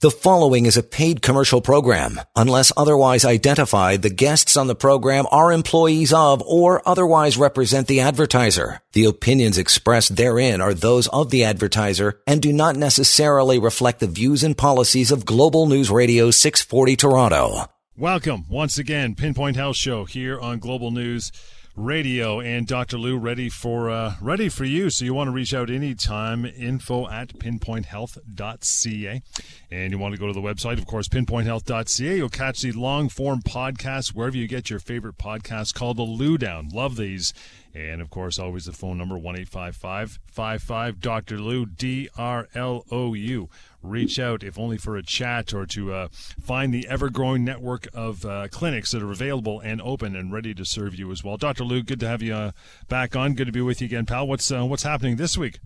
The following is a paid commercial program. Unless otherwise identified, the guests on the program are employees of or otherwise represent the advertiser. The opinions expressed therein are those of the advertiser and do not necessarily reflect the views and policies of Global News Radio 640 Toronto. Welcome once again, Pinpoint Health Show here on Global News Radio and Dr. Lou ready for uh, ready for you. So you want to reach out anytime. Info at pinpointhealth.ca, and you want to go to the website, of course, pinpointhealth.ca. You'll catch the long form podcast wherever you get your favorite podcast called the Lou Down. Love these. And of course, always the phone number one eight five five five five Dr. Lou D R L O U reach out, if only for a chat or to uh, find the ever growing network of uh, clinics that are available and open and ready to serve you as well. Dr. Lou, good to have you uh, back on. Good to be with you again, pal. What's uh, what's happening this week?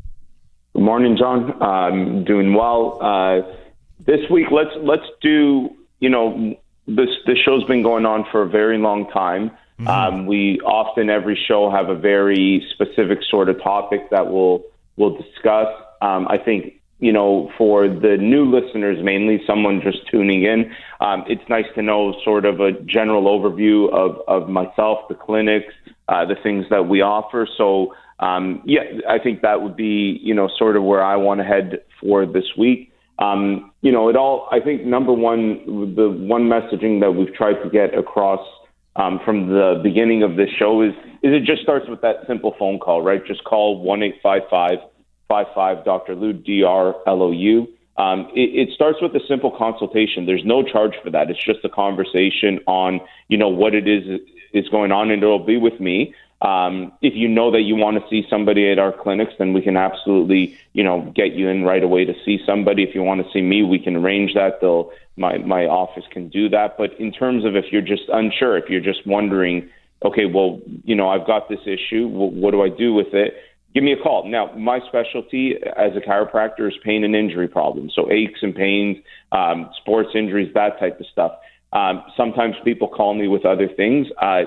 Good morning, John. I'm doing well. Uh, this week, let's let's do. You know, this this show's been going on for a very long time. Mm-hmm. Um, we often every show have a very specific sort of topic that we'll we'll discuss. Um, I think you know, for the new listeners, mainly someone just tuning in, um, it's nice to know sort of a general overview of, of myself, the clinics, uh, the things that we offer. So, um, yeah, I think that would be, you know, sort of where I want to head for this week. Um, you know, it all, I think number one, the one messaging that we've tried to get across um, from the beginning of this show is, is it just starts with that simple phone call, right? Just call 1 855 55 Dr. Lou, D R L O U. Um, it, it, starts with a simple consultation. There's no charge for that. It's just a conversation on, you know, what it is is going on, and it'll be with me. Um, if you know that you want to see somebody at our clinics, then we can absolutely, you know, get you in right away to see somebody. If you want to see me, we can arrange that. They'll, my my office can do that. But in terms of if you're just unsure, if you're just wondering, okay, well, you know, I've got this issue. what do I do with it? Give me a call. Now, my specialty as a chiropractor is pain and injury problems, so aches and pains, um, sports injuries, that type of stuff. Um, sometimes people call me with other things. Uh,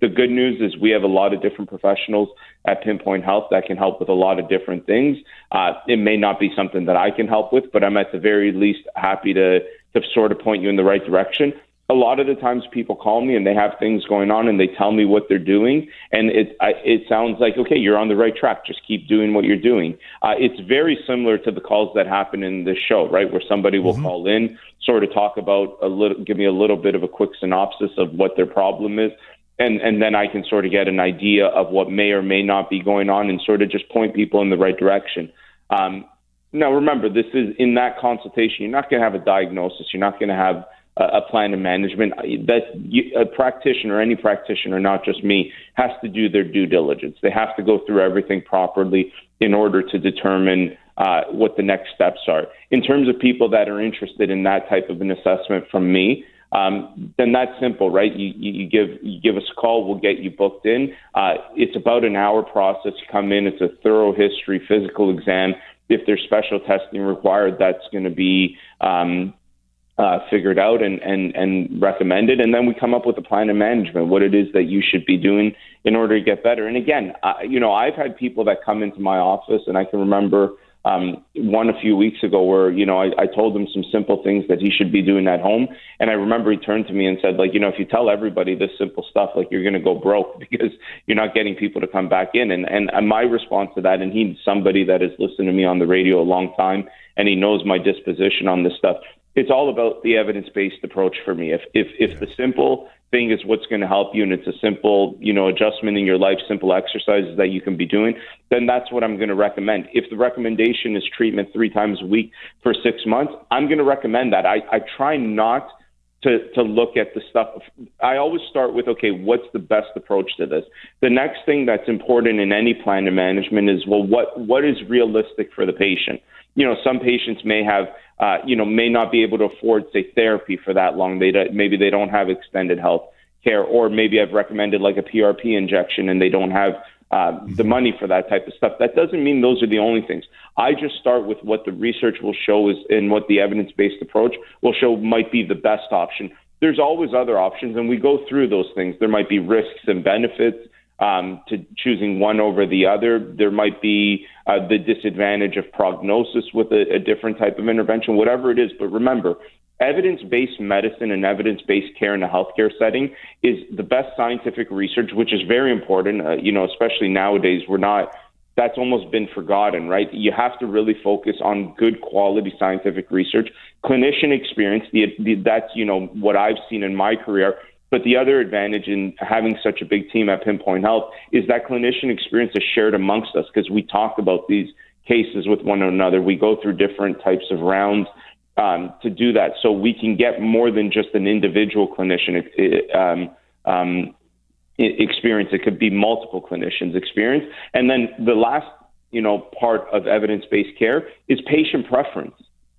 the good news is we have a lot of different professionals at Pinpoint Health that can help with a lot of different things. Uh, it may not be something that I can help with, but I'm at the very least happy to to sort of point you in the right direction a lot of the times people call me and they have things going on and they tell me what they're doing. And it I, it sounds like okay you're on the right track. Just keep doing what you're doing. Uh, it's very similar to the calls that happen in this show right? Where somebody will mm-hmm. call in sort of talk about a little give me a little bit of a quick synopsis of what their problem is. And and then I can sort of get an idea of what may or may not be going on and sort of just point people in the right direction. Um, now remember this is in that consultation you're not going to have a diagnosis. You're not going to have a plan of management. That a practitioner, any practitioner, not just me, has to do their due diligence. They have to go through everything properly in order to determine uh, what the next steps are. In terms of people that are interested in that type of an assessment from me, um, then that's simple, right? You, you, give you give us a call, we'll get you booked in. Uh, it's about an hour process. You come in, it's a thorough history, physical exam. If there's special testing required, that's going to be um, uh, figured out and, and, and recommended. And then we come up with a plan of management, what it is that you should be doing in order to get better. And again, I, you know, I've had people that come into my office, and I can remember um, one a few weeks ago where, you know, I, I told him some simple things that he should be doing at home. And I remember he turned to me and said, like, you know, if you tell everybody this simple stuff, like you're going to go broke because you're not getting people to come back in. And, and, and my response to that, and he's somebody that has listened to me on the radio a long time and he knows my disposition on this stuff it's all about the evidence based approach for me. If if if the simple thing is what's going to help you and it's a simple, you know, adjustment in your life, simple exercises that you can be doing, then that's what I'm going to recommend. If the recommendation is treatment three times a week for six months, I'm going to recommend that. I, I try not to, to look at the stuff. I always start with, okay, what's the best approach to this? The next thing that's important in any plan of management is, well, what, what is realistic for the patient? You know, some patients may have uh, you know, may not be able to afford, say, therapy for that long. They maybe they don't have extended health care, or maybe I've recommended like a PRP injection and they don't have uh, the mm-hmm. money for that type of stuff. That doesn't mean those are the only things. I just start with what the research will show is, and what the evidence-based approach will show might be the best option. There's always other options, and we go through those things. There might be risks and benefits. um, to choosing one over the other. There might be uh, the disadvantage of prognosis with a, a different type of intervention, whatever it is. But remember, evidence based medicine and evidence based care in a healthcare setting is the best scientific research, which is very important. Uh, you know, especially nowadays, we're not. That's almost been forgotten, right? You have to really focus on good quality scientific research, clinician experience. The, the, that's you know what I've seen in my career but the other advantage in having such a big team at Pinpoint Health is that clinician experience is shared amongst us because we talk about these cases with one another. We go through different types of rounds um, to do that, so we can get more than just an individual clinician um, um, experience. It could be multiple clinicians' experience, and then the last, you know, part of evidence-based care is patient preference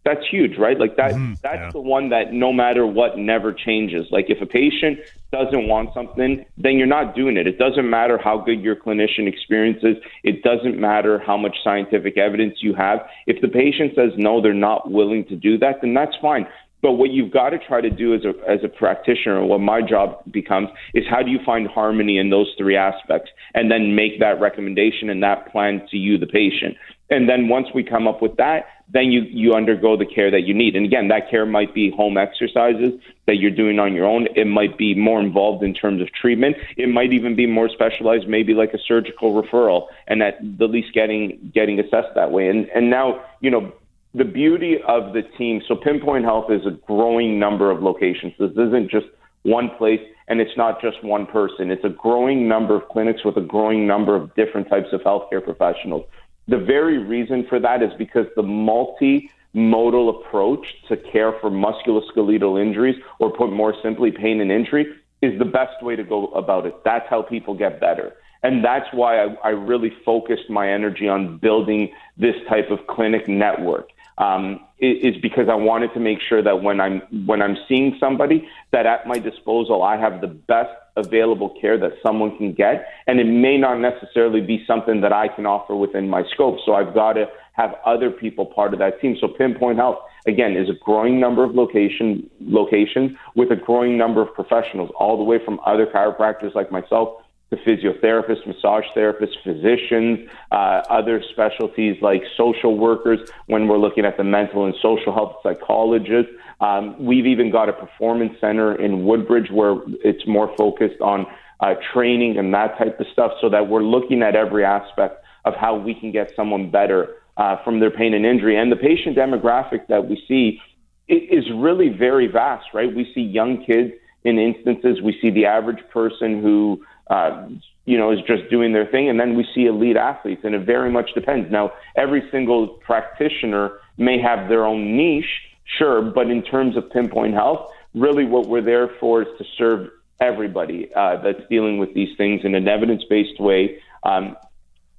that's huge, right? Like that mm-hmm, that's yeah. the one that no matter what never changes. Like if a patient doesn't want something, then you're not doing it. It doesn't matter how good your clinician experience is. It doesn't matter how much scientific evidence you have. If the patient says no, they're not willing to do that, then that's fine. But what you've got to try to do as a as a practitioner, what my job becomes, is how do you find harmony in those three aspects, and then make that recommendation and that plan to you, the patient. And then once we come up with that, then you, you undergo the care that you need. And again, that care might be home exercises that you're doing on your own. It might be more involved in terms of treatment. It might even be more specialized, maybe like a surgical referral, and at the least getting getting assessed that way. And and now, you know, the beauty of the team. So Pinpoint Health is a growing number of locations. This isn't just one place and it's not just one person. It's a growing number of clinics with a growing number of different types of healthcare professionals. The very reason for that is because the multimodal approach to care for musculoskeletal injuries, or put more simply, pain and injury, is the best way to go about it. That's how people get better. And that's why I, I really focused my energy on building this type of clinic network um, is because I wanted to make sure that when I'm when I'm seeing somebody, that at my disposal I have the best available care that someone can get, and it may not necessarily be something that I can offer within my scope. So I've got to have other people part of that team. So Pinpoint Health again is a growing number of location locations with a growing number of professionals, all the way from other chiropractors like myself to physiotherapists, massage therapists, physicians, uh, other specialties like social workers when we're looking at the mental and social health psychologists. Um, we've even got a performance center in Woodbridge where it's more focused on uh, training and that type of stuff so that we're looking at every aspect of how we can get someone better uh, from their pain and injury. And the patient demographic that we see is really very vast, right? We see young kids in instances. We see the average person who uh, you know, is just doing their thing. And then we see elite athletes, and it very much depends. Now, every single practitioner may have their own niche, sure, but in terms of pinpoint health, really what we're there for is to serve everybody uh, that's dealing with these things in an evidence based way. Um,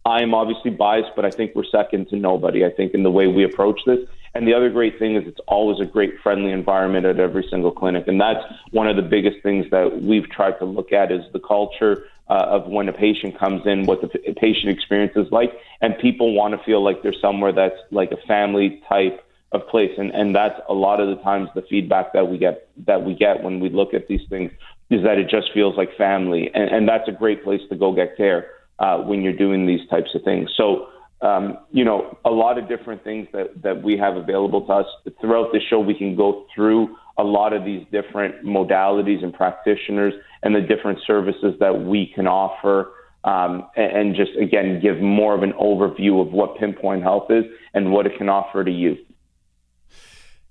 I am obviously biased, but I think we're second to nobody, I think, in the way we approach this. And the other great thing is it's always a great friendly environment at every single clinic. And that's one of the biggest things that we've tried to look at is the culture uh, of when a patient comes in, what the patient experience is like. And people want to feel like they're somewhere that's like a family type of place. And, and that's a lot of the times the feedback that we get that we get when we look at these things is that it just feels like family. And, and that's a great place to go get care uh, when you're doing these types of things. So um, you know, a lot of different things that, that we have available to us. Throughout the show, we can go through a lot of these different modalities and practitioners and the different services that we can offer. Um, and, and just again, give more of an overview of what Pinpoint Health is and what it can offer to you.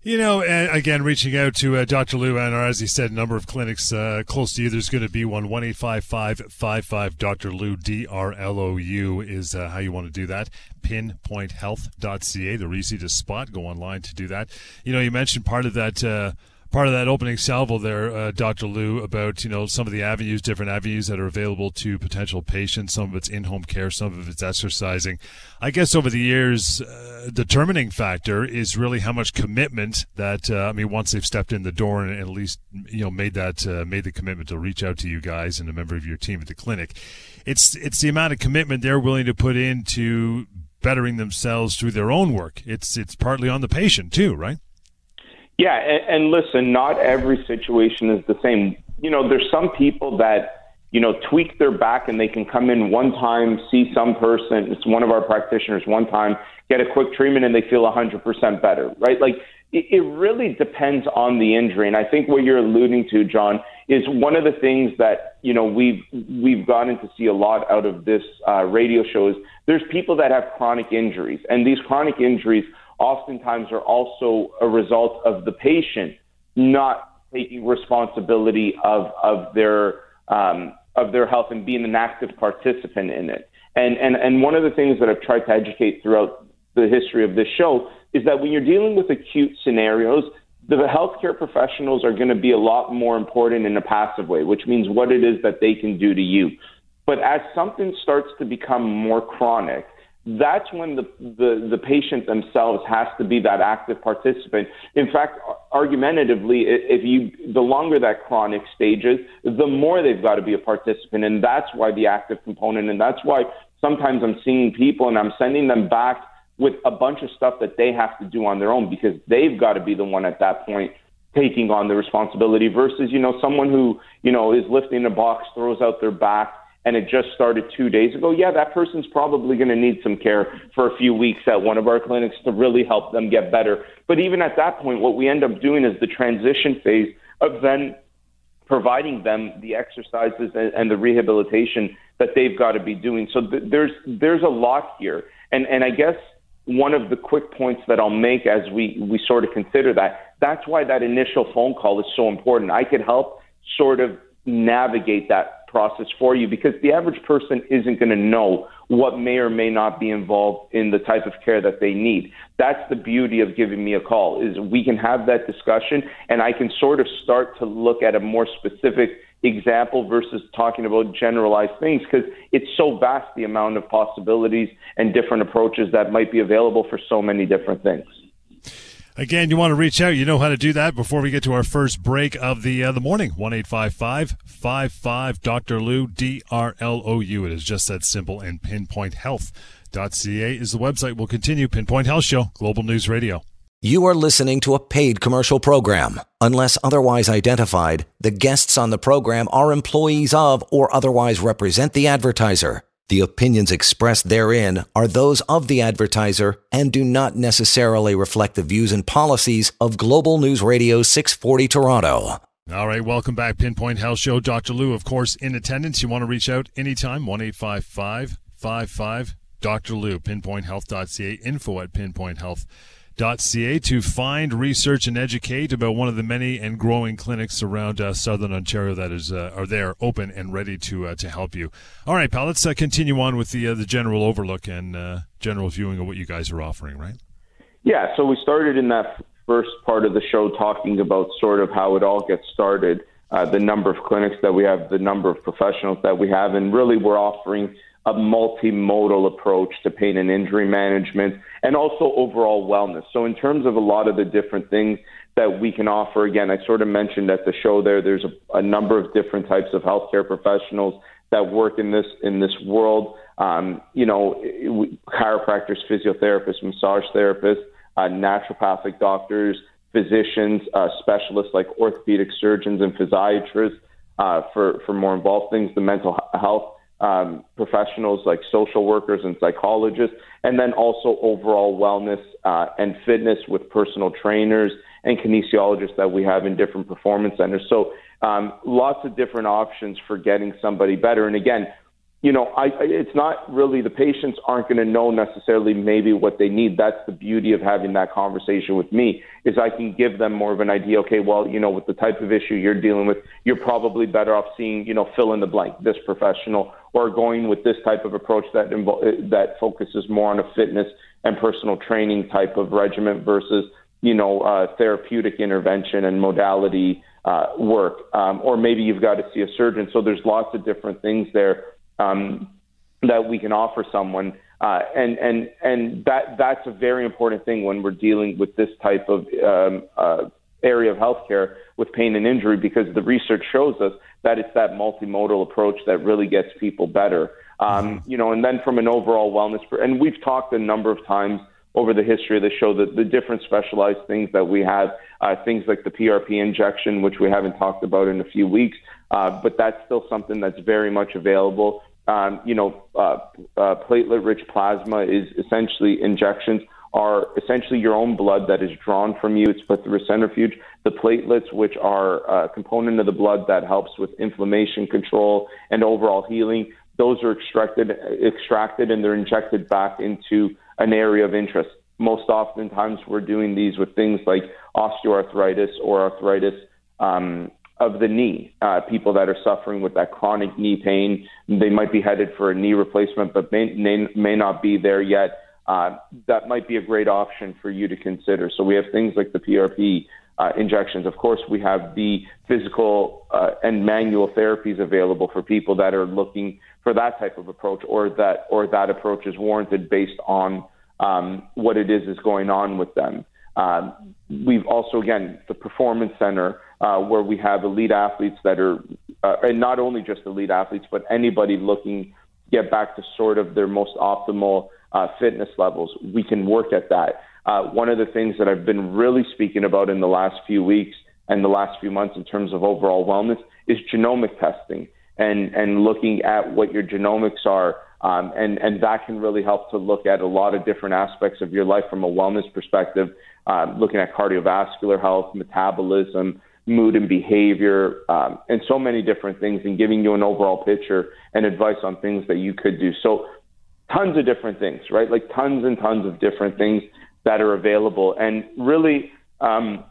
You know, again, reaching out to uh, Dr. Lou, and as he said, a number of clinics uh, close to you. There's going to be one. One eight five five five five Dr. Lou D R L O U is uh, how you want to do that. Pinpointhealth.ca. They're easy to spot. Go online to do that. You know, you mentioned part of that uh, part of that opening salvo there, uh, Dr. Lou, about you know some of the avenues, different avenues that are available to potential patients. Some of it's in-home care, some of it's exercising. I guess over the years, uh, determining factor is really how much commitment that uh, I mean, once they've stepped in the door and, and at least you know made that uh, made the commitment to reach out to you guys and a member of your team at the clinic. It's it's the amount of commitment they're willing to put into bettering themselves through their own work. It's it's partly on the patient too, right? Yeah, and, and listen, not every situation is the same. You know, there's some people that you know, tweak their back and they can come in one time, see some person, it's one of our practitioners one time, get a quick treatment and they feel 100% better, right? Like it, really depends on the injury. And I think what you're alluding to, John, is one of the things that, you know, we've, we've gotten to see a lot out of this uh, radio show is there's people that have chronic injuries and these chronic injuries oftentimes are also a result of the patient not taking responsibility of, of their, um, of their health and being an active participant in it. And, and, and one of the things that I've tried to educate throughout the history of this show is that when you're dealing with acute scenarios, the healthcare professionals are going to be a lot more important in a passive way, which means what it is that they can do to you. But as something starts to become more chronic, that's when the, the, the patient themselves has to be that active participant. In fact, argumentatively, if you the longer that chronic stage is, the more they've got to be a participant, and that's why the active component, and that's why sometimes I'm seeing people and I'm sending them back with a bunch of stuff that they have to do on their own because they've got to be the one at that point taking on the responsibility versus you know someone who you know is lifting a box, throws out their back and it just started two days ago, yeah, that person's probably going to need some care for a few weeks at one of our clinics to really help them get better. But even at that point, what we end up doing is the transition phase of then providing them the exercises and, and the rehabilitation that they've got to be doing. So th- there's there's a lot here, and and I guess one of the quick points that I'll make as we we sort of consider that that's why that initial phone call is so important. I could help sort of navigate that process for you because the average person isn't going to know what may or may not be involved in the type of care that they need. That's the beauty of giving me a call is we can have that discussion and I can sort of start to look at a more specific example versus talking about generalized things because it's so vast the amount of possibilities and different approaches that might be available for so many different things. Again, you want to reach out, you know how to do that before we get to our first break of the uh, the morning. 1 55 Dr. Lou, D R L O U. It is just that simple. And pinpointhealth.ca is the website. We'll continue. Pinpoint Health Show, Global News Radio. You are listening to a paid commercial program. Unless otherwise identified, the guests on the program are employees of or otherwise represent the advertiser. The opinions expressed therein are those of the advertiser and do not necessarily reflect the views and policies of Global News Radio 640 Toronto. All right, welcome back, Pinpoint Health Show. Dr. Lou, of course, in attendance. You want to reach out anytime, 1 55 Dr. Lou, pinpointhealth.ca, info at pinpointhealth.ca ca to find, research, and educate about one of the many and growing clinics around uh, southern Ontario that is uh, are there, open and ready to uh, to help you. All right, pal. Let's uh, continue on with the uh, the general overlook and uh, general viewing of what you guys are offering. Right? Yeah. So we started in that first part of the show talking about sort of how it all gets started, the number of clinics that we have, the number of professionals that we have, and really we're offering a multimodal approach to pain and injury management and also overall wellness. So, in terms of a lot of the different things that we can offer, again, I sort of mentioned at the show there, there's a, a number of different types of healthcare professionals that work in this in this world. Um, you know, chiropractors, physiotherapists, massage therapists, uh, naturopathic doctors, physicians, uh, specialists like orthopedic surgeons and physiatrists uh, for for more involved things, the mental health um, professionals like social workers and psychologists, and then also overall wellness uh, and fitness with personal trainers and kinesiologists that we have in different performance centers. So um, lots of different options for getting somebody better. And again, you know, I, it's not really the patients aren't going to know necessarily maybe what they need. That's the beauty of having that conversation with me is I can give them more of an idea. Okay, well, you know, with the type of issue you're dealing with, you're probably better off seeing, you know, fill in the blank, this professional, or going with this type of approach that invo- that focuses more on a fitness and personal training type of regimen versus, you know, uh, therapeutic intervention and modality uh, work. Um, or maybe you've got to see a surgeon. So there's lots of different things there um, that we can offer someone. Uh, and and and that that's a very important thing when we're dealing with this type of um, uh, area of healthcare with pain and injury because the research shows us that it's that multimodal approach that really gets people better. Um, mm-hmm. You know, and then from an overall wellness, and we've talked a number of times over the history of the show, that the different specialized things that we have, uh, things like the PRP injection, which we haven't talked about in a few weeks, uh, but that's still something that's very much available. Um, you know, uh, uh, platelet-rich plasma is essentially injections are essentially your own blood that is drawn from you. It's put through a centrifuge. The platelets, which are a component of the blood that helps with inflammation control and overall healing, those are extracted, extracted and they're injected back into an area of interest. Most oftentimes, we're doing these with things like osteoarthritis or arthritis um, of the knee. Uh, people that are suffering with that chronic knee pain, they might be headed for a knee replacement, but may, may, may not be there yet. Uh, that might be a great option for you to consider. So we have things like the PRP uh, injections. Of course, we have the physical uh, and manual therapies available for people that are looking for that type of approach, or that or that approach is warranted based on um, what it is is going on with them. Uh, we've also again the performance center uh, where we have elite athletes that are, uh, and not only just elite athletes, but anybody looking to get back to sort of their most optimal uh, fitness levels. We can work at that. Uh, one of the things that I've been really speaking about in the last few weeks and the last few months in terms of overall wellness is genomic testing and, and looking at what your genomics are. Um, and, and that can really help to look at a lot of different aspects of your life from a wellness perspective, uh, looking at cardiovascular health, metabolism, mood and behavior, um, and so many different things, and giving you an overall picture and advice on things that you could do. So, tons of different things, right? Like tons and tons of different things that are available. And really, um,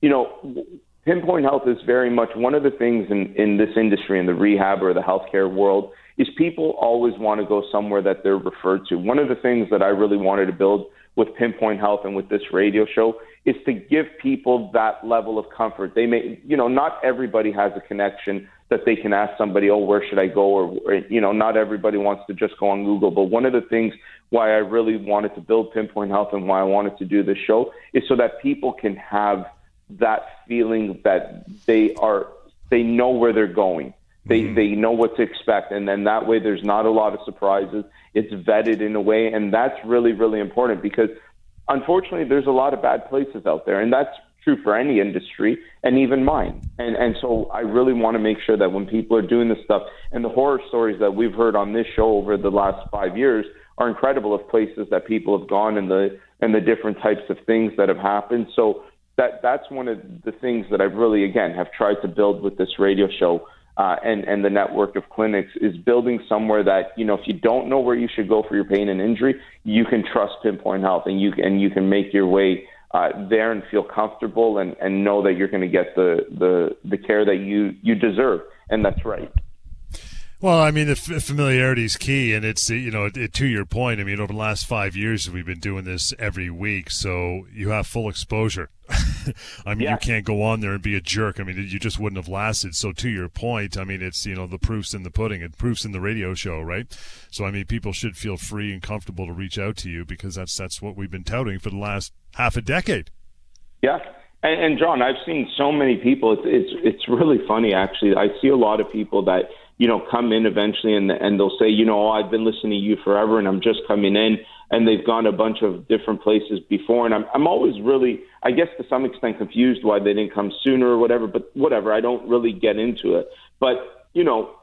you know, pinpoint health is very much one of the things in, in this industry, in the rehab or the healthcare world, is people always want to go somewhere that they're referred to. One of the things that I really wanted to build with Pinpoint Health and with this radio show is to give people that level of comfort. They may, you know, not everybody has a connection that they can ask somebody, oh, where should I go? Or, or, you know, not everybody wants to just go on Google. But one of the things why I really wanted to build Pinpoint Health and why I wanted to do this show is so that people can have that feeling that they are, they know where they're going. They, mm-hmm. they know what to expect. And then that way there's not a lot of surprises. It's vetted in a way. And that's really, really important because unfortunately there's a lot of bad places out there. And that's true for any industry and even mine. And and so I really want to make sure that when people are doing this stuff and the horror stories that we've heard on this show over the last 5 years are incredible of places that people have gone and the and the different types of things that have happened. So that that's one of the things that I've really again have tried to build with this radio show uh, and and the network of clinics is building somewhere that you know if you don't know where you should go for your pain and injury, you can trust Pinpoint Health and you and you can make your way uh, there and feel comfortable and, and know that you're going to get the, the, the care that you, you deserve. And that's right. Well, I mean, the f- familiarity is key, and it's you know it, to your point. I mean, over the last five years, we've been doing this every week, so you have full exposure. I mean, yeah. you can't go on there and be a jerk. I mean, you just wouldn't have lasted. So, to your point, I mean, it's you know the proofs in the pudding, and proofs in the radio show, right? So, I mean, people should feel free and comfortable to reach out to you because that's that's what we've been touting for the last half a decade. Yeah, and, and John, I've seen so many people. It's it's it's really funny actually. I see a lot of people that you know, come in eventually and and they'll say, you know, oh, I've been listening to you forever and I'm just coming in and they've gone a bunch of different places before and I'm I'm always really I guess to some extent confused why they didn't come sooner or whatever, but whatever, I don't really get into it. But, you know,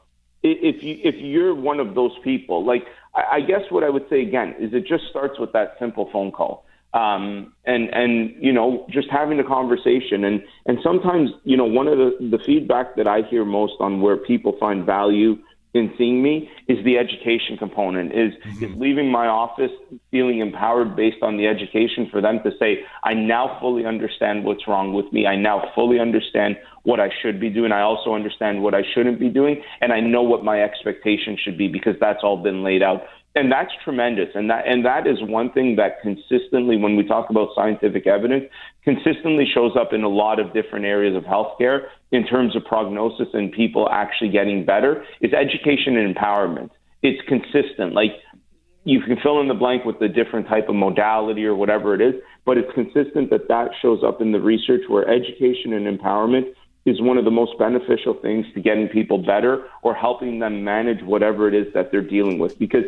if you if you're one of those people, like I, I guess what I would say again is it just starts with that simple phone call um, and and you know just having a conversation. And and sometimes you know one of the the feedback that I hear most on where people find value in seeing me is the education component is mm-hmm. is leaving my office feeling empowered based on the education for them to say I now fully understand what's wrong with me. I now fully understand what I should be doing. I also understand what I shouldn't be doing and I know what my expectations should be because that's all been laid out and that's tremendous. And that and that is one thing that consistently when we talk about scientific evidence consistently shows up in a lot of different areas of healthcare in terms of prognosis and people actually getting better is education and empowerment. It's consistent. Like you can fill in the blank with the different type of modality or whatever it is but it's consistent that that shows up in the research where education and empowerment is one of the most beneficial things to getting people better or helping them manage whatever it is that they're dealing with. Because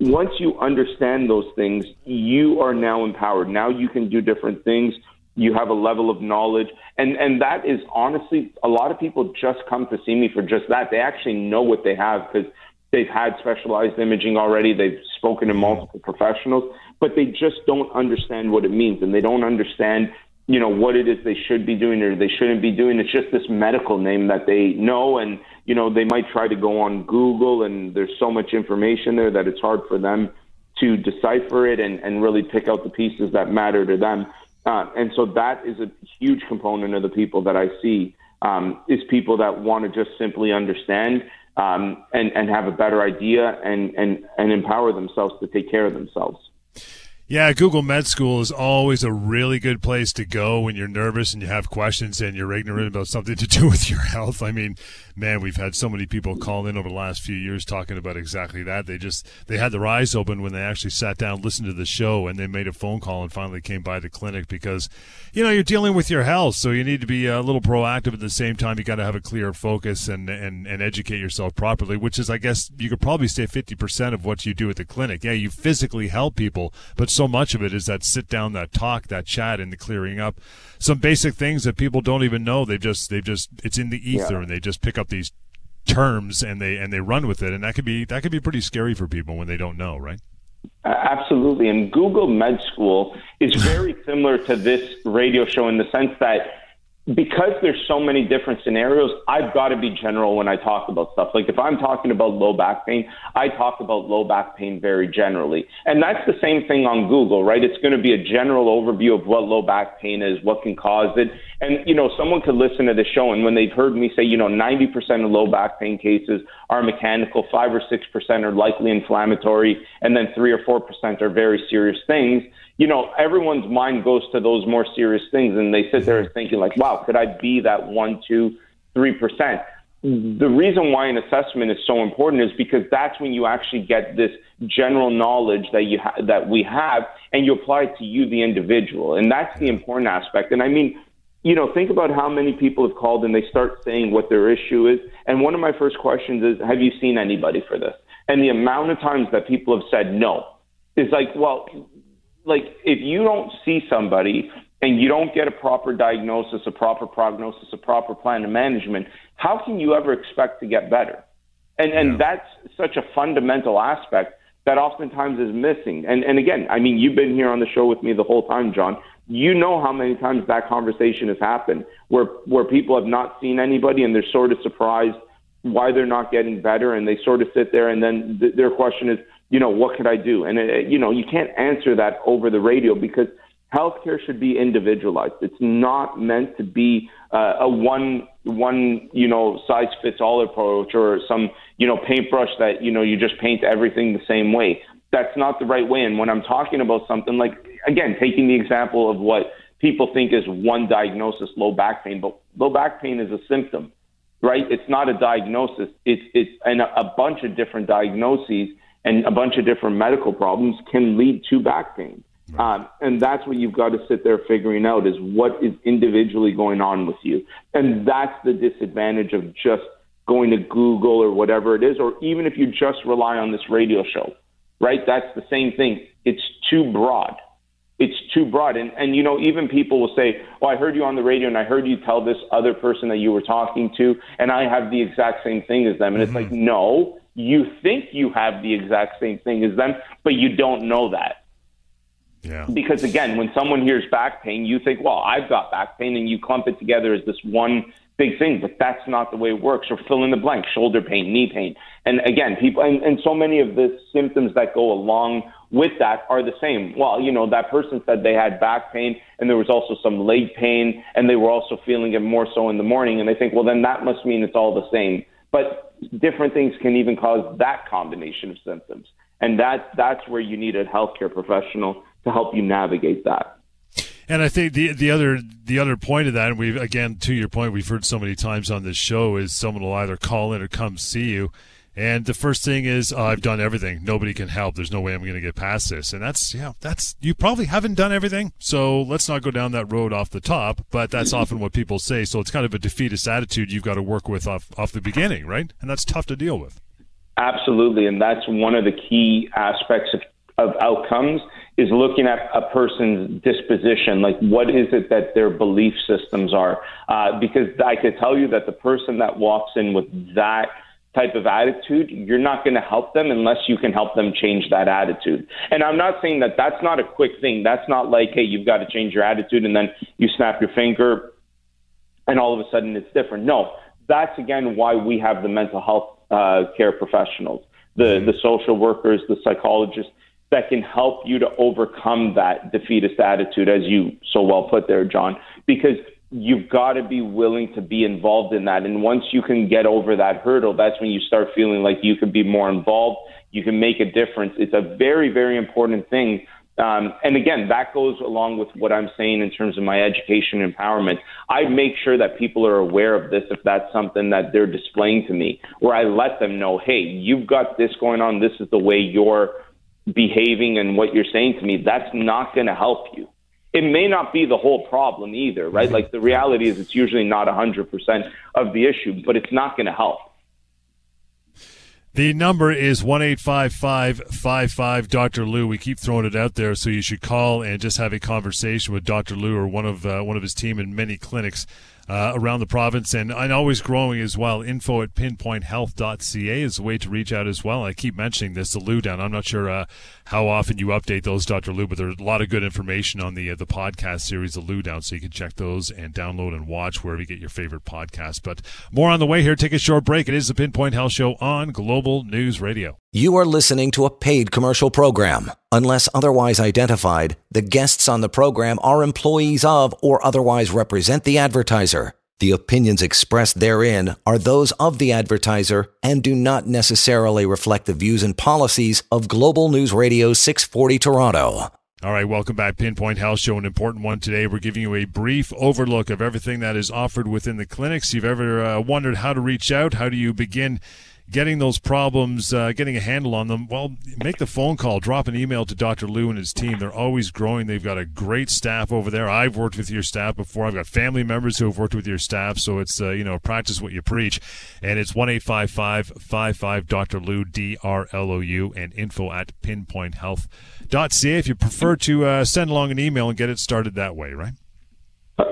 once you understand those things, you are now empowered. Now you can do different things. You have a level of knowledge. And, and that is honestly, a lot of people just come to see me for just that. They actually know what they have because they've had specialized imaging already. They've spoken to multiple professionals, but they just don't understand what it means. And they don't understand, you know, what it is they should be doing or they shouldn't be doing. It's just this medical name that they know and you know, they might try to go on Google and there's so much information there that it's hard for them to decipher it and, and really pick out the pieces that matter to them. Uh, and so that is a huge component of the people that I see um, is people that want to just simply understand um, and, and have a better idea and, and, and empower themselves to take care of themselves. Yeah, Google Med School is always a really good place to go when you're nervous and you have questions and you're ignorant about something to do with your health. I mean, man, we've had so many people call in over the last few years talking about exactly that. They just they had their eyes open when they actually sat down, listened to the show, and they made a phone call and finally came by the clinic because you know you're dealing with your health, so you need to be a little proactive at the same time. You got to have a clear focus and and and educate yourself properly, which is, I guess, you could probably say 50 percent of what you do at the clinic. Yeah, you physically help people, but so much of it is that sit down, that talk, that chat, and the clearing up some basic things that people don't even know. They just they just it's in the ether, yeah. and they just pick up these terms and they and they run with it, and that could be that could be pretty scary for people when they don't know, right? Absolutely, and Google Med School is very similar to this radio show in the sense that because there's so many different scenarios, I've got to be general when I talk about stuff. Like if I'm talking about low back pain, I talk about low back pain very generally. And that's the same thing on Google, right? It's going to be a general overview of what low back pain is, what can cause it. And, you know, someone could listen to the show and when they've heard me say, you know, 90% of low back pain cases are mechanical, 5 or 6% are likely inflammatory, and then 3 or 4% are very serious things you know, everyone's mind goes to those more serious things, and they sit there mm-hmm. thinking like, "Wow, could I be that one, two, three percent?" Mm-hmm. The reason why an assessment is so important is because that's when you actually get this general knowledge that you ha- that we have, and you apply it to you, the individual, and that's the important aspect. And I mean, you know, think about how many people have called and they start saying what their issue is. And one of my first questions is, "Have you seen anybody for this?" And the amount of times that people have said no is like, well, like if you don't see somebody and you don't get a proper diagnosis, a proper prognosis, a proper plan of management, how can you ever expect to get better? And and that's such a fundamental aspect that oftentimes is missing. And and again, I mean, you've been here on the show with me the whole time, John. You know how many times that conversation has happened where where people have not seen anybody and they're sort of surprised why they're not getting better and they sort of sit there and then th- their question is, you know, what could I do? And, it, uh, you know, you can't answer that over the radio because healthcare should be individualized. It's not meant to be uh, a one, one, you know, size fits all approach or some, you know, paintbrush that, you know, you just paint everything the same way. That's not the right way. And when I'm talking about something like, again, taking the example of what people think is one diagnosis, low back pain, but low back pain is a symptom, right? It's not a diagnosis. It's, it's an, a bunch of different diagnoses and a bunch of different medical problems can lead to back pain. Right. Um, and that's what you've got to sit there figuring out is what is individually going on with you. And that's the disadvantage of just going to Google or whatever it is, or even if you just rely on this radio show, right? That's the same thing. It's too broad. It's too broad. And, and, you know, even people will say, Oh, I heard you on the radio and I heard you tell this other person that you were talking to, and I have the exact same thing as them. And mm-hmm. it's like, no, you think you have the exact same thing as them, but you don't know that. Yeah. Because again, when someone hears back pain, you think, well, I've got back pain, and you clump it together as this one big thing, but that's not the way it works. Or fill in the blank, shoulder pain, knee pain. And again, people, and, and so many of the symptoms that go along with that are the same. Well, you know, that person said they had back pain and there was also some leg pain and they were also feeling it more so in the morning. And they think, well, then that must mean it's all the same. But different things can even cause that combination of symptoms. And that, that's where you need a healthcare professional to help you navigate that. And I think the the other the other point of that, and we've again to your point, we've heard so many times on this show, is someone will either call in or come see you, and the first thing is, oh, I've done everything. Nobody can help. There's no way I'm going to get past this. And that's, yeah, that's, you probably haven't done everything. So let's not go down that road off the top. But that's often what people say. So it's kind of a defeatist attitude you've got to work with off, off the beginning, right? And that's tough to deal with. Absolutely, and that's one of the key aspects of, of outcomes is looking at a person's disposition, like what is it that their belief systems are. Uh, because I could tell you that the person that walks in with that type of attitude, you're not going to help them unless you can help them change that attitude. And I'm not saying that that's not a quick thing. That's not like, hey, you've got to change your attitude and then you snap your finger and all of a sudden it's different. No, that's again why we have the mental health uh, care professionals, the, mm-hmm. the social workers, the psychologists that can help you to overcome that defeatist attitude, as you so well put there, John, because you've got to be willing to be involved in that. And once you can get over that hurdle, that's when you start feeling like you can be more involved. You can make a difference. It's a very, very important thing. Um, and again, that goes along with what I'm saying in terms of my education empowerment. I make sure that people are aware of this if that's something that they're displaying to me, where I let them know, hey, you've got this going on. This is the way you're behaving and what you're saying to me. That's not going to help you it may not be the whole problem either, right? Like the reality is it's usually not 100% of the issue, but it's not going to help. The number is one eight five five five five Dr. Lou. We keep throwing it out there, so you should call and just have a conversation with Dr. Lou or one of uh, one of his team in many clinics uh, around the province and, and always growing as well. Info at pinpointhealth.ca is a way to reach out as well. I keep mentioning this, the Lou down. I'm not sure uh, how often you update those, Dr. Lou, but there's a lot of good information on the uh, the podcast series, the Lou down, so you can check those and download and watch wherever you get your favorite podcast. But more on the way here. Take a short break. It is the Pinpoint Health Show on Global News Radio. You are listening to a paid commercial program. Unless otherwise identified, the guests on the program are employees of or otherwise represent the advertiser. The opinions expressed therein are those of the advertiser and do not necessarily reflect the views and policies of Global News Radio 640 Toronto. All right, welcome back. Pinpoint Health Show, an important one today. We're giving you a brief overlook of everything that is offered within the clinics. You've ever uh, wondered how to reach out? How do you begin getting those problems, uh, getting a handle on them, well, make the phone call, drop an email to Dr. Lou and his team. They're always growing. They've got a great staff over there. I've worked with your staff before. I've got family members who have worked with your staff. So it's, uh, you know, practice what you preach. And it's 1 855 Dr. Lou, D R L O U, and info at pinpointhealth.ca if you prefer to uh, send along an email and get it started that way, right?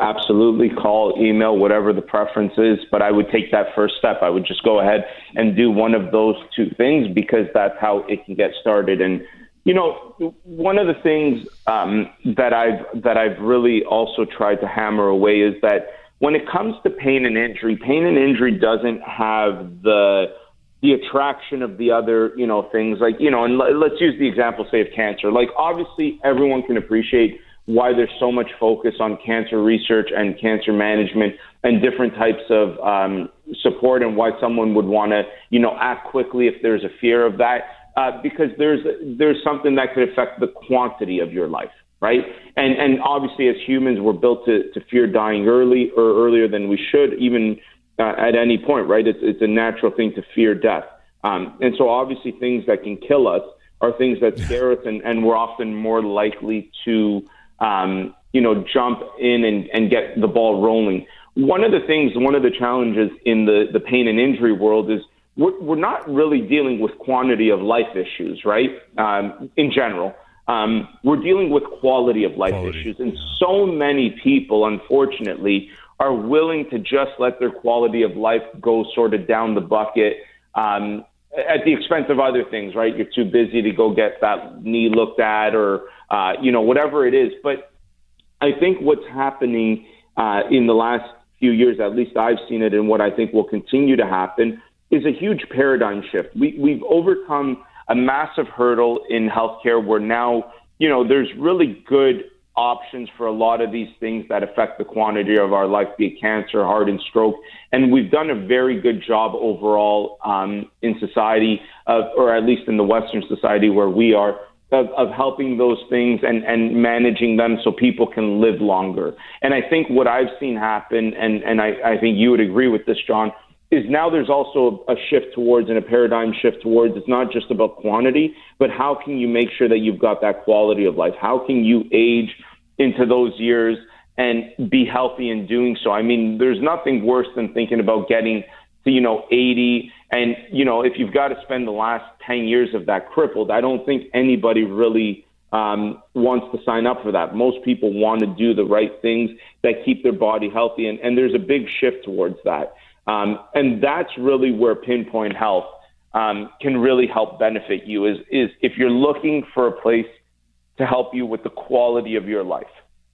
Absolutely, call, email, whatever the preference is. But I would take that first step. I would just go ahead and do one of those two things because that's how it can get started. And you know, one of the things um, that I've that I've really also tried to hammer away is that when it comes to pain and injury, pain and injury doesn't have the the attraction of the other, you know, things like, you know, and let's use the example, say, of cancer. Like, obviously, everyone can appreciate why there's so much focus on cancer research and cancer management and different types of um, support and why someone would want to, you know, act quickly if there's a fear of that. Uh, because there's there's something that could affect the quantity of your life, right? And and obviously, as humans, we're built to, to fear dying early or earlier than we should, even uh, at any point, right? It's it's a natural thing to fear death. Um, and so, obviously, things that can kill us are things that scare us, and, and we're often more likely to um, you know, jump in and, and get the ball rolling. One of the things, one of the challenges in the, the pain and injury world is we're, we're not really dealing with quantity of life issues, right? Um, in general. Um, we're dealing with quality of life quality. issues. And so many people, unfortunately, are willing to just let their quality of life go sort of down the bucket um, at the expense of other things, right? You're too busy to go get that knee looked at or uh, you know, whatever it is. But I think what's happening uh, in the last few years, at least I've seen it, and what I think will continue to happen, is a huge paradigm shift. We, we've overcome a massive hurdle in healthcare where now, you know, there's really good options for a lot of these things that affect the quantity of our life, be it cancer, heart, and stroke. And we've done a very good job overall um, in society, uh, or at least in the Western society where we are, of, of helping those things and, and managing them so people can live longer. And I think what I've seen happen, and, and I, I think you would agree with this, John, is now there's also a shift towards and a paradigm shift towards it's not just about quantity, but how can you make sure that you've got that quality of life? How can you age into those years and be healthy in doing so? I mean, there's nothing worse than thinking about getting to, you know, 80 And, you know, if you've got to spend the last 10 years of that crippled, I don't think anybody really um, wants to sign up for that. Most people want to do the right things that keep their body healthy, and, and there's a big shift towards that. Um, and that's really where Pinpoint Health um, can really help benefit you. Is is if you're looking for a place to help you with the quality of your life,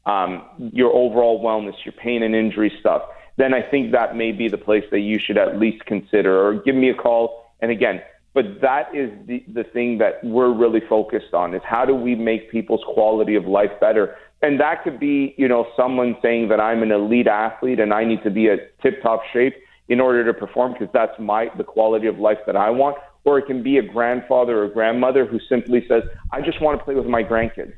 um, your overall wellness, your pain and injury stuff, then I think that may be the place that you should at least consider. Or give me a call. And again, but that is the, the thing that we're really focused on is how do we make people's quality of life better and that could be you know someone saying that i'm an elite athlete and i need to be at tip top shape in order to perform because that's my the quality of life that i want or it can be a grandfather or grandmother who simply says i just want to play with my grandkids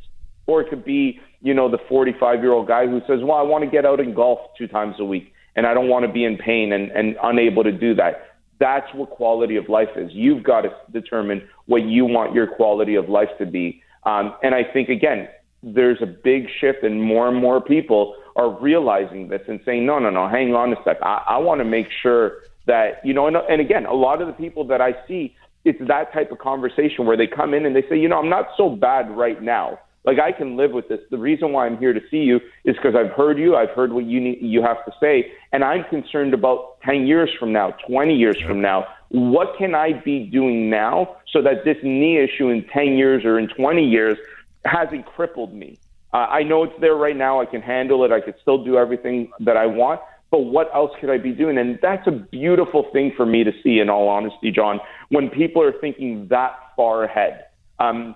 or it could be you know the 45 year old guy who says well i want to get out and golf two times a week and i don't want to be in pain and, and unable to do that that's what quality of life is. You've got to determine what you want your quality of life to be. Um, and I think, again, there's a big shift, and more and more people are realizing this and saying, no, no, no, hang on a sec. I, I want to make sure that, you know, and, and again, a lot of the people that I see, it's that type of conversation where they come in and they say, you know, I'm not so bad right now. Like I can live with this. The reason why I'm here to see you is because I've heard you. I've heard what you need, you have to say, and I'm concerned about 10 years from now, 20 years from now. What can I be doing now so that this knee issue in 10 years or in 20 years hasn't crippled me? Uh, I know it's there right now. I can handle it. I could still do everything that I want. But what else could I be doing? And that's a beautiful thing for me to see, in all honesty, John, when people are thinking that far ahead. Um,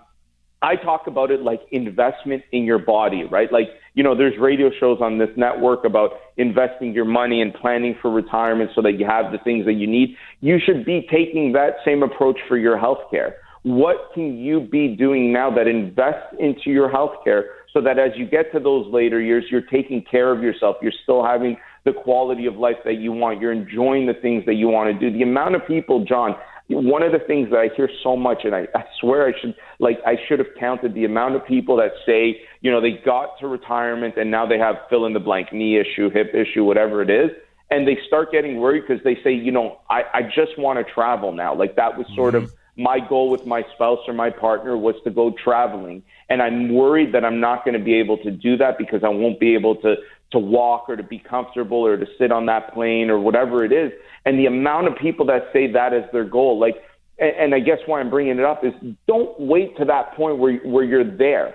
I talk about it like investment in your body, right? Like, you know, there's radio shows on this network about investing your money and planning for retirement so that you have the things that you need. You should be taking that same approach for your healthcare. What can you be doing now that invests into your healthcare so that as you get to those later years, you're taking care of yourself. You're still having the quality of life that you want. You're enjoying the things that you want to do. The amount of people, John, one of the things that I hear so much, and I, I swear I should like I should have counted the amount of people that say, you know, they got to retirement and now they have fill in the blank knee issue, hip issue, whatever it is, and they start getting worried because they say, you know, I, I just want to travel now. Like that was sort mm-hmm. of my goal with my spouse or my partner was to go traveling, and I'm worried that I'm not going to be able to do that because I won't be able to to walk or to be comfortable or to sit on that plane or whatever it is. And the amount of people that say that is their goal, like, and, I guess why I'm bringing it up is don't wait to that point where where you're there.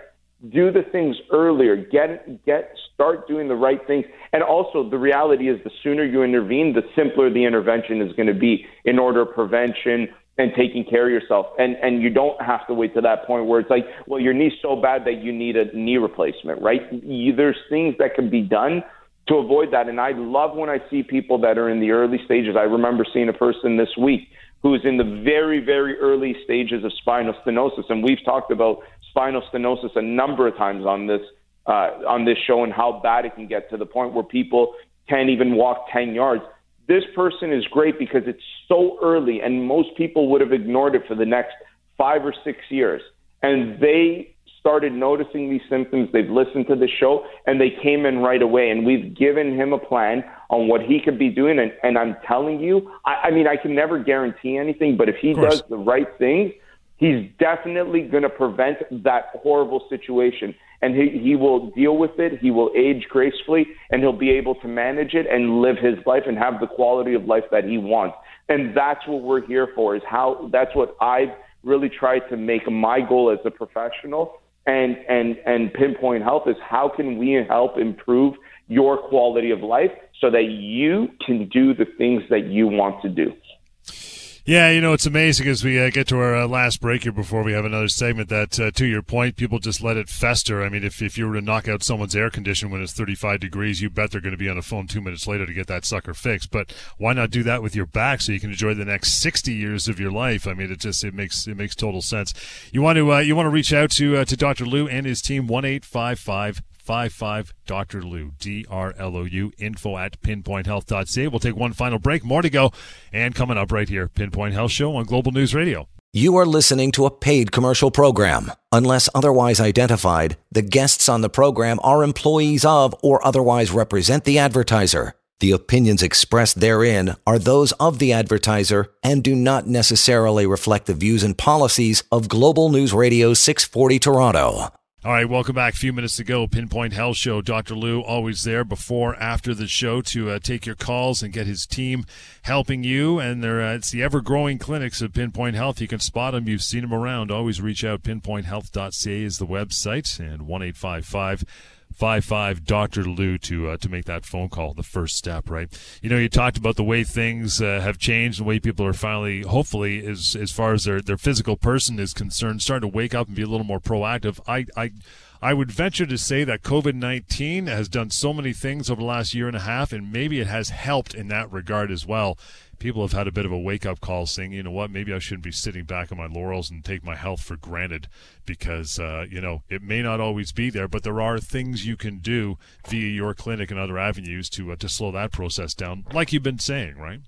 Do the things earlier. Get get start doing the right things. And also, the reality is, the sooner you intervene, the simpler the intervention is going to be in order of prevention and taking care of yourself. And and you don't have to wait to that point where it's like, well, your knee's so bad that you need a knee replacement, right? You, there's things that can be done to avoid that. And I love when I see people that are in the early stages. I remember seeing a person this week who is in the very, very early stages of spinal stenosis, and we've talked about spinal stenosis a number of times on this uh, on this show and how bad it can get to the point where people can't even walk 10 yards this person is great because it's so early and most people would have ignored it for the next five or six years. And they started noticing these symptoms. They've listened to the show and they came in right away. And we've given him a plan on what he could be doing. And, and I'm telling you, I, I mean, I can never guarantee anything, but if he does the right things, he's definitely going to prevent that horrible situation and he, he will deal with it. He will age gracefully and he'll be able to manage it and live his life and have the quality of life that he wants. And that's what we're here for is how that's what I've really tried to make my goal as a professional and, and, and pinpoint health is how can we help improve your quality of life so that you can do the things that you want to do. Yeah, you know, it's amazing as we uh, get to our uh, last break here before we have another segment that, uh, to your point, people just let it fester. I mean, if, if you were to knock out someone's air condition when it's 35 degrees, you bet they're going to be on the phone two minutes later to get that sucker fixed. But why not do that with your back so you can enjoy the next 60 years of your life? I mean, it just, it makes, it makes total sense. You want to, uh, you want to reach out to, uh, to Dr. Lou and his team, 1 855 55 Dr. Lou, D R L O U, info at pinpointhealth.ca. We'll take one final break, more to go, and coming up right here, Pinpoint Health Show on Global News Radio. You are listening to a paid commercial program. Unless otherwise identified, the guests on the program are employees of or otherwise represent the advertiser. The opinions expressed therein are those of the advertiser and do not necessarily reflect the views and policies of Global News Radio 640 Toronto. All right, welcome back. A few minutes to go. Pinpoint Health Show. Dr. Lou always there before, after the show to uh, take your calls and get his team helping you. And uh, it's the ever growing clinics of Pinpoint Health. You can spot them. You've seen them around. Always reach out. Pinpointhealth.ca is the website and one eight five five five five Dr. Lou to uh, to make that phone call, the first step, right? You know, you talked about the way things uh, have changed, the way people are finally, hopefully, as as far as their their physical person is concerned, starting to wake up and be a little more proactive. I I. I would venture to say that COVID 19 has done so many things over the last year and a half, and maybe it has helped in that regard as well people have had a bit of a wake up call saying, you know what, maybe I shouldn't be sitting back on my laurels and take my health for granted because, uh, you know, it may not always be there, but there are things you can do via your clinic and other avenues to, uh, to slow that process down, like you've been saying, right?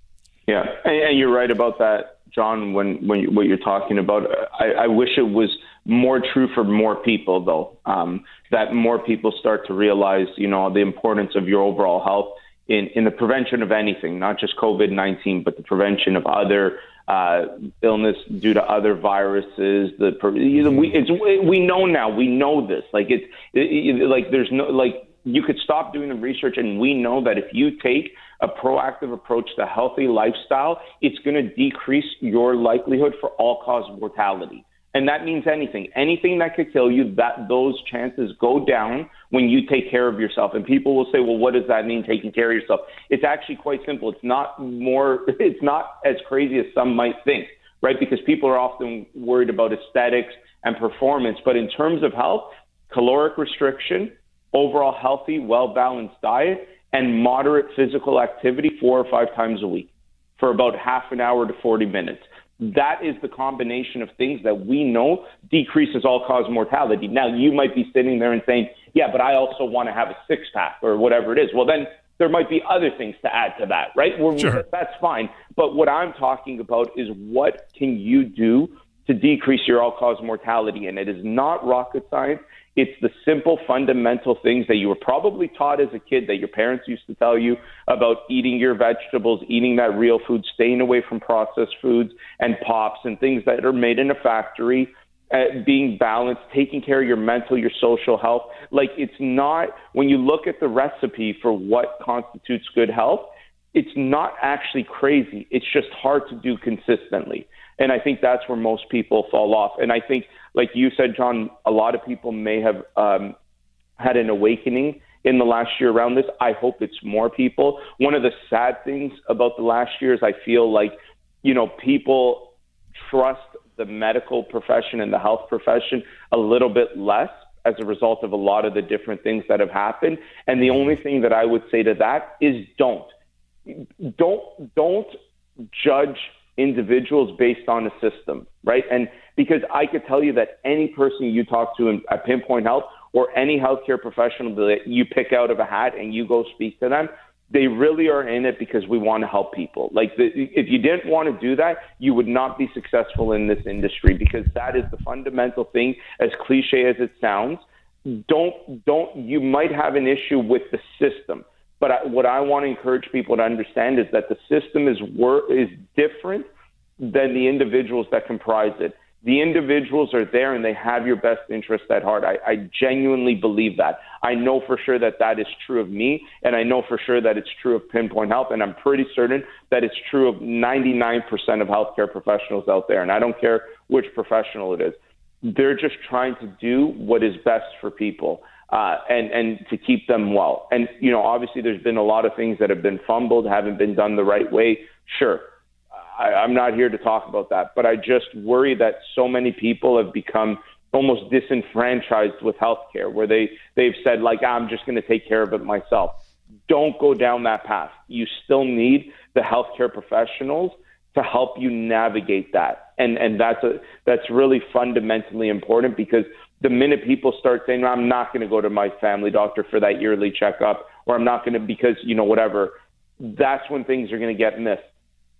Yeah, and, and you're right about that, John. When when you, what you're talking about, I, I wish it was more true for more people, though. Um, that more people start to realize, you know, the importance of your overall health in, in the prevention of anything, not just COVID 19, but the prevention of other uh, illness due to other viruses. The we it's, we know now we know this like it's it, it, like there's no like you could stop doing the research and we know that if you take a proactive approach to healthy lifestyle, it's going to decrease your likelihood for all cause mortality. And that means anything. Anything that could kill you, that those chances go down when you take care of yourself. And people will say, well, what does that mean, taking care of yourself? It's actually quite simple. It's not more, it's not as crazy as some might think, right? Because people are often worried about aesthetics and performance. But in terms of health, caloric restriction, overall healthy, well balanced diet, and moderate physical activity four or five times a week for about half an hour to 40 minutes that is the combination of things that we know decreases all cause mortality. Now, you might be sitting there and saying, yeah, but I also want to have a six pack or whatever it is. Well, then there might be other things to add to that, right? sure. That's fine. But what I'm talking about is what can you do to decrease your all cause mortality? And it is not rocket science. It's the simple fundamental things that you were probably taught as a kid that your parents used to tell you about eating your vegetables, eating that real food, staying away from processed foods and pops and things that are made in a factory. Uh, being balanced, taking care of your mental, your social health. Like it's not, when you look at the recipe for what constitutes good health, it's not actually crazy. It's just hard to do consistently. And I think that's where most people fall off. And I think like you said, John, a lot of people may have um, had an awakening in the last year around this. I hope it's more people. One of the sad things about the last year is I feel like, you know, people trust the medical profession and the health profession a little bit less as a result of a lot of the different things that have happened. And the only thing that I would say to that is don't. Don't don't judge individuals based on a system, right? And because I could tell you that any person you talk to in, at Pinpoint Health or any healthcare professional that you pick out of a hat and you go speak to them, they really are in it because we want to help people. Like the, if you didn't want to do that, you would not be successful in this industry because that is the fundamental thing. As cliche as it sounds, don't don't you might have an issue with the system. But I, what I want to encourage people to understand is that the system is wor- is different than the individuals that comprise it the individuals are there and they have your best interest at heart. I, I genuinely believe that. I know for sure that that is true of me, and I know for sure that it's true of Pinpoint Health, and I'm pretty certain that it's true of 99% of healthcare professionals out there. And I don't care which professional it is. They're just trying to do what is best for people. Uh, and and to keep them well. And you know, obviously, there's been a lot of things that have been fumbled, haven't been done the right way. Sure, I, I'm not here to talk about that, but I just worry that so many people have become almost disenfranchised with healthcare, where they they've said like I'm just going to take care of it myself. Don't go down that path. You still need the healthcare professionals to help you navigate that, and and that's a that's really fundamentally important because the minute people start saying I'm not going to go to my family doctor for that yearly checkup, or I'm not going to because you know whatever, that's when things are going to get missed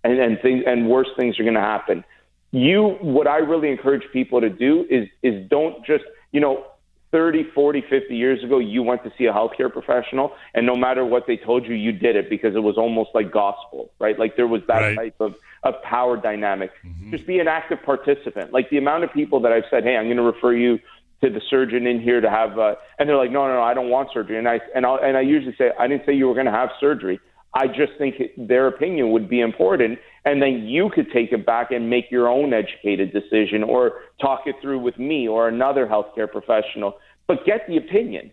and, and things and worse things are going to happen. You, what I really encourage people to do is is don't just you know 30, 40, 50 years ago, you went to see a healthcare professional, and no matter what they told you, you did it because it was almost like gospel, right? Like there was that right. type of, of power dynamic. Mm-hmm. Just be an active participant. Like the amount of people that I've said, hey, I'm going to refer you to the surgeon in here to have, uh, and they're like, no, no, no, I don't want surgery. And I and I and I usually say, I didn't say you were going to have surgery. I just think their opinion would be important, and then you could take it back and make your own educated decision, or talk it through with me or another healthcare professional. But get the opinion.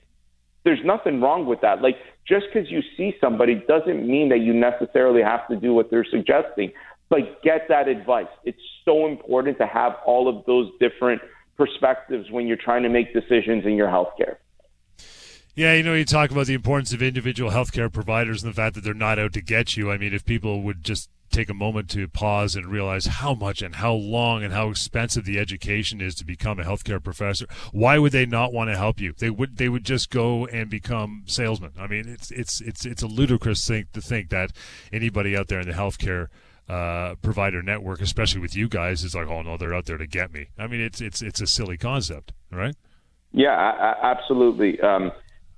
There's nothing wrong with that. Like just because you see somebody doesn't mean that you necessarily have to do what they're suggesting. But get that advice. It's so important to have all of those different perspectives when you're trying to make decisions in your healthcare. Yeah, you know, you talk about the importance of individual healthcare providers and the fact that they're not out to get you. I mean, if people would just take a moment to pause and realize how much and how long and how expensive the education is to become a healthcare professor, why would they not want to help you? They would they would just go and become salesmen. I mean, it's it's it's it's a ludicrous thing to think that anybody out there in the healthcare uh, provider network, especially with you guys, is like, oh no, they're out there to get me. I mean, it's it's it's a silly concept, right? Yeah, I, absolutely. Um,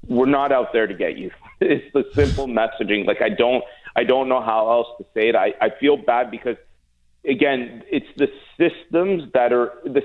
we're not out there to get you. it's the simple messaging. Like I don't I don't know how else to say it. I, I feel bad because again, it's the systems that are the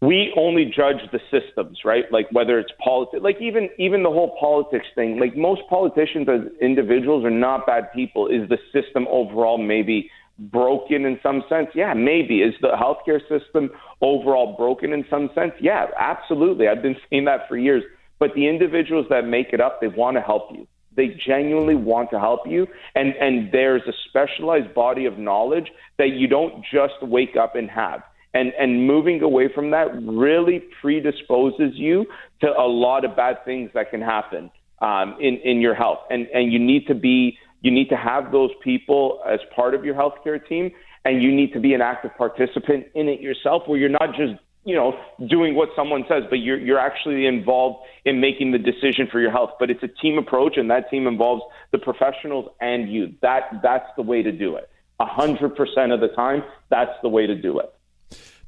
we only judge the systems, right? Like whether it's politics, like even even the whole politics thing. Like most politicians as individuals are not bad people. Is the system overall maybe broken in some sense? Yeah, maybe. Is the healthcare system overall broken in some sense? Yeah, absolutely. I've been saying that for years. But the individuals that make it up, they want to help you. They genuinely want to help you, and and there's a specialized body of knowledge that you don't just wake up and have and and moving away from that really predisposes you to a lot of bad things that can happen um, in in your health. And and you need to be you need to have those people as part of your healthcare team and you need to be an active participant in it yourself where you're not just you know doing what someone says but you're you're actually involved in making the decision for your health. But it's a team approach and that team involves the professionals and you. That that's the way to do it. A hundred percent of the time that's the way to do it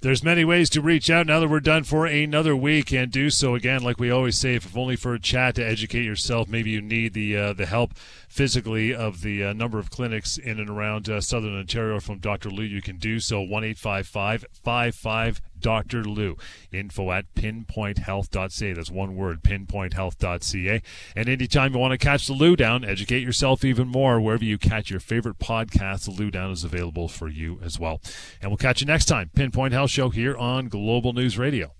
there's many ways to reach out now that we're done for another week and do so again like we always say if only for a chat to educate yourself. Maybe you need the uh, the help physically of the uh, number of clinics in and around uh, southern ontario from dr lou you can do so. 1-855 55 Dr. Lou. Info at pinpointhealth.ca. That's one word, pinpointhealth.ca. And anytime you want to catch the Lou Down, educate yourself even more wherever you catch your favorite podcast. The Lou Down is available for you as well. And we'll catch you next time. Pinpoint Health Show here on Global News Radio.